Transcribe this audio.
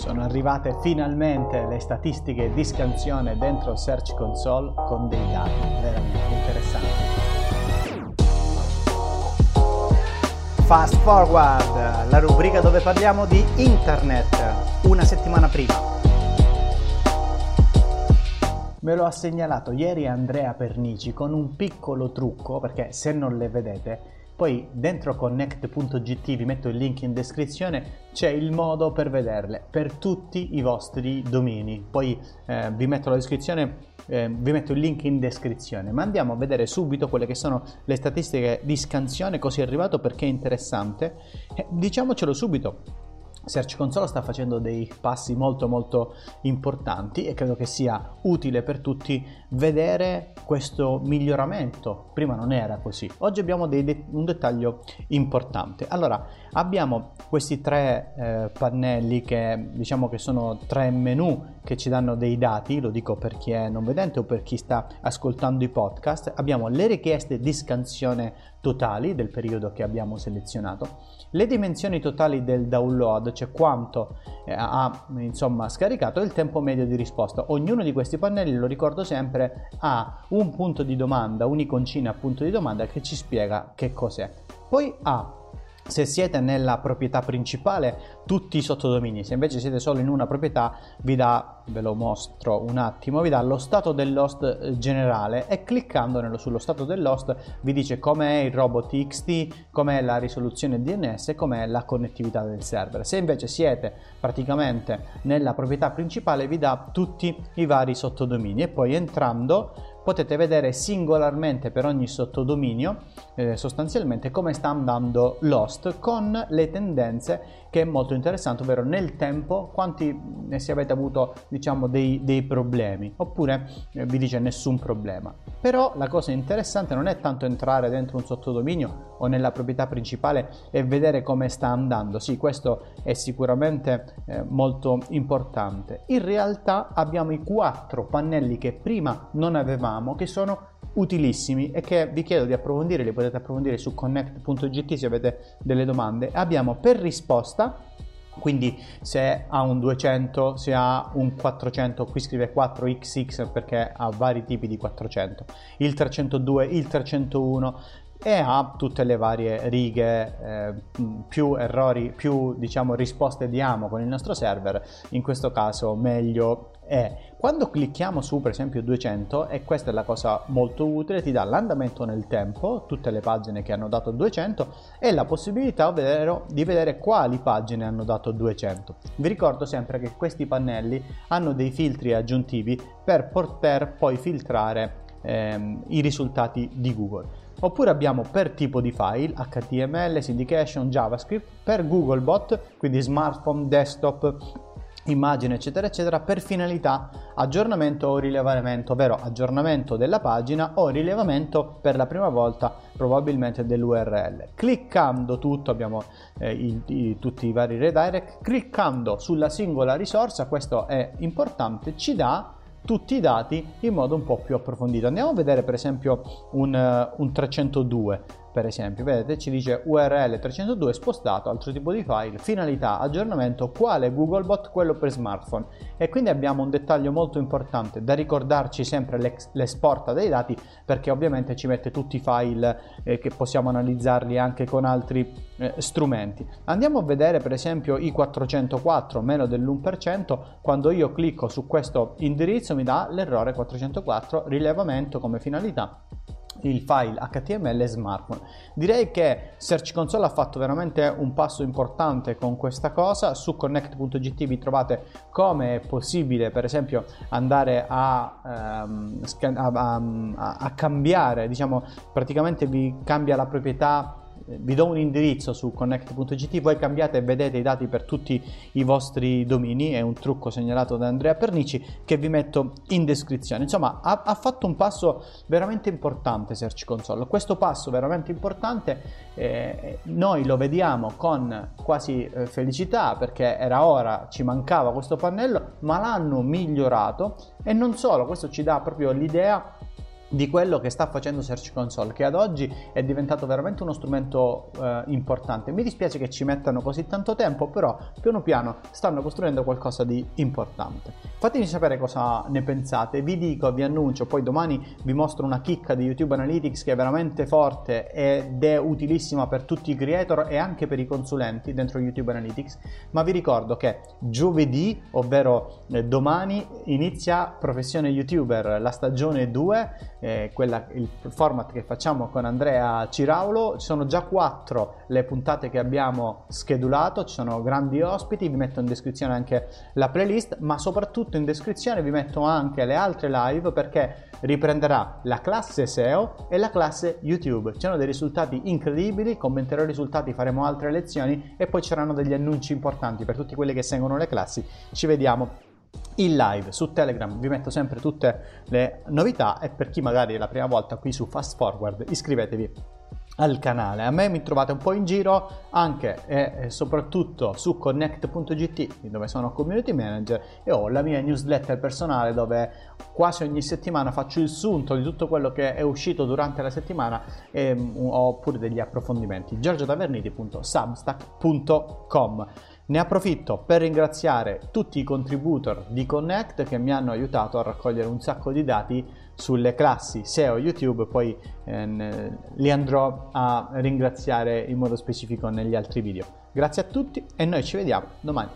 Sono arrivate finalmente le statistiche di scansione dentro Search Console con dei dati veramente interessanti. Fast Forward, la rubrica dove parliamo di internet una settimana prima. Me lo ha segnalato ieri Andrea Pernici con un piccolo trucco perché se non le vedete poi dentro connect.gt, vi metto il link in descrizione, c'è il modo per vederle per tutti i vostri domini. Poi eh, vi metto la descrizione, eh, vi metto il link in descrizione. Ma andiamo a vedere subito quelle che sono le statistiche di scansione, così è arrivato perché è interessante. Eh, diciamocelo subito Search Console sta facendo dei passi molto molto importanti e credo che sia utile per tutti vedere questo miglioramento. Prima non era così. Oggi abbiamo de- un dettaglio importante. Allora, abbiamo questi tre eh, pannelli che diciamo che sono tre menu che ci danno dei dati, lo dico per chi è non vedente o per chi sta ascoltando i podcast. Abbiamo le richieste di scansione totali del periodo che abbiamo selezionato le dimensioni totali del download, cioè quanto eh, ha insomma, scaricato, e il tempo medio di risposta. Ognuno di questi pannelli, lo ricordo sempre, ha un punto di domanda, un'iconcina punto di domanda che ci spiega che cos'è. Poi ha se siete nella proprietà principale, tutti i sottodomini, se invece siete solo in una proprietà, vi dà, ve lo mostro un attimo, vi dà lo stato dell'host eh, generale e cliccando sullo stato dell'host vi dice com'è il robot XT, com'è la risoluzione DNS com'è la connettività del server. Se invece siete praticamente nella proprietà principale, vi dà tutti i vari sottodomini e poi entrando potete vedere singolarmente per ogni sottodominio eh, sostanzialmente come sta andando Lost con le tendenze che è molto interessante, ovvero nel tempo quanti ne si avete avuto diciamo dei, dei problemi oppure eh, vi dice nessun problema. Però la cosa interessante non è tanto entrare dentro un sottodominio o nella proprietà principale e vedere come sta andando, sì questo è sicuramente eh, molto importante. In realtà abbiamo i quattro pannelli che prima non avevamo che sono utilissimi e che vi chiedo di approfondire, li potete approfondire su connect.gt se avete delle domande. Abbiamo per risposta quindi se ha un 200, se ha un 400, qui scrive 4XX perché ha vari tipi di 400, il 302, il 301 e ha tutte le varie righe, eh, più errori, più diciamo risposte diamo con il nostro server, in questo caso meglio è. Quando clicchiamo su per esempio 200, e questa è la cosa molto utile, ti dà l'andamento nel tempo, tutte le pagine che hanno dato 200 e la possibilità ovvero di vedere quali pagine hanno dato 200. Vi ricordo sempre che questi pannelli hanno dei filtri aggiuntivi per poter poi filtrare ehm, i risultati di Google. Oppure abbiamo per tipo di file HTML, syndication, JavaScript, per Googlebot, quindi smartphone, desktop, immagine eccetera eccetera per finalità aggiornamento o rilevamento ovvero aggiornamento della pagina o rilevamento per la prima volta probabilmente dell'url cliccando tutto abbiamo eh, i, i, tutti i vari redirect cliccando sulla singola risorsa questo è importante ci dà tutti i dati in modo un po' più approfondito. Andiamo a vedere per esempio un, uh, un 302 per esempio, vedete ci dice URL 302 spostato, altro tipo di file, finalità, aggiornamento, quale Googlebot, quello per smartphone. E quindi abbiamo un dettaglio molto importante da ricordarci sempre l'esporta dei dati perché ovviamente ci mette tutti i file eh, che possiamo analizzarli anche con altri eh, strumenti. Andiamo a vedere per esempio i 404 meno dell'1%, quando io clicco su questo indirizzo mi dà l'errore 404 rilevamento come finalità il file HTML smartphone. Direi che Search Console ha fatto veramente un passo importante con questa cosa. Su connect.gt vi trovate come è possibile, per esempio, andare a, um, a, a, a cambiare, diciamo, praticamente vi cambia la proprietà vi do un indirizzo su connect.gt, voi cambiate e vedete i dati per tutti i vostri domini, è un trucco segnalato da Andrea Pernici che vi metto in descrizione. Insomma, ha, ha fatto un passo veramente importante Search Console. Questo passo veramente importante eh, noi lo vediamo con quasi eh, felicità perché era ora, ci mancava questo pannello, ma l'hanno migliorato e non solo, questo ci dà proprio l'idea di quello che sta facendo Search Console, che ad oggi è diventato veramente uno strumento eh, importante. Mi dispiace che ci mettano così tanto tempo, però piano piano stanno costruendo qualcosa di importante. Fatemi sapere cosa ne pensate, vi dico, vi annuncio, poi domani vi mostro una chicca di YouTube Analytics che è veramente forte ed è utilissima per tutti i creator e anche per i consulenti dentro YouTube Analytics, ma vi ricordo che giovedì, ovvero eh, domani, inizia Professione YouTuber, la stagione 2 eh, quella, il format che facciamo con Andrea Ciraulo. Ci sono già quattro le puntate che abbiamo schedulato, ci sono grandi ospiti, vi metto in descrizione anche la playlist, ma soprattutto in descrizione vi metto anche le altre live perché riprenderà la classe SEO e la classe YouTube. Ci sono dei risultati incredibili, commenterò i risultati, faremo altre lezioni e poi c'erano degli annunci importanti per tutti quelli che seguono le classi. Ci vediamo in live su Telegram vi metto sempre tutte le novità e per chi magari è la prima volta qui su Fast Forward iscrivetevi al canale. A me mi trovate un po' in giro anche e soprattutto su connect.gt dove sono community manager e ho la mia newsletter personale dove quasi ogni settimana faccio il sunto di tutto quello che è uscito durante la settimana e mm, ho pure degli approfondimenti. giorgiotaverniti.substack.com ne approfitto per ringraziare tutti i contributor di Connect che mi hanno aiutato a raccogliere un sacco di dati sulle classi SEO YouTube, poi eh, li andrò a ringraziare in modo specifico negli altri video. Grazie a tutti e noi ci vediamo domani.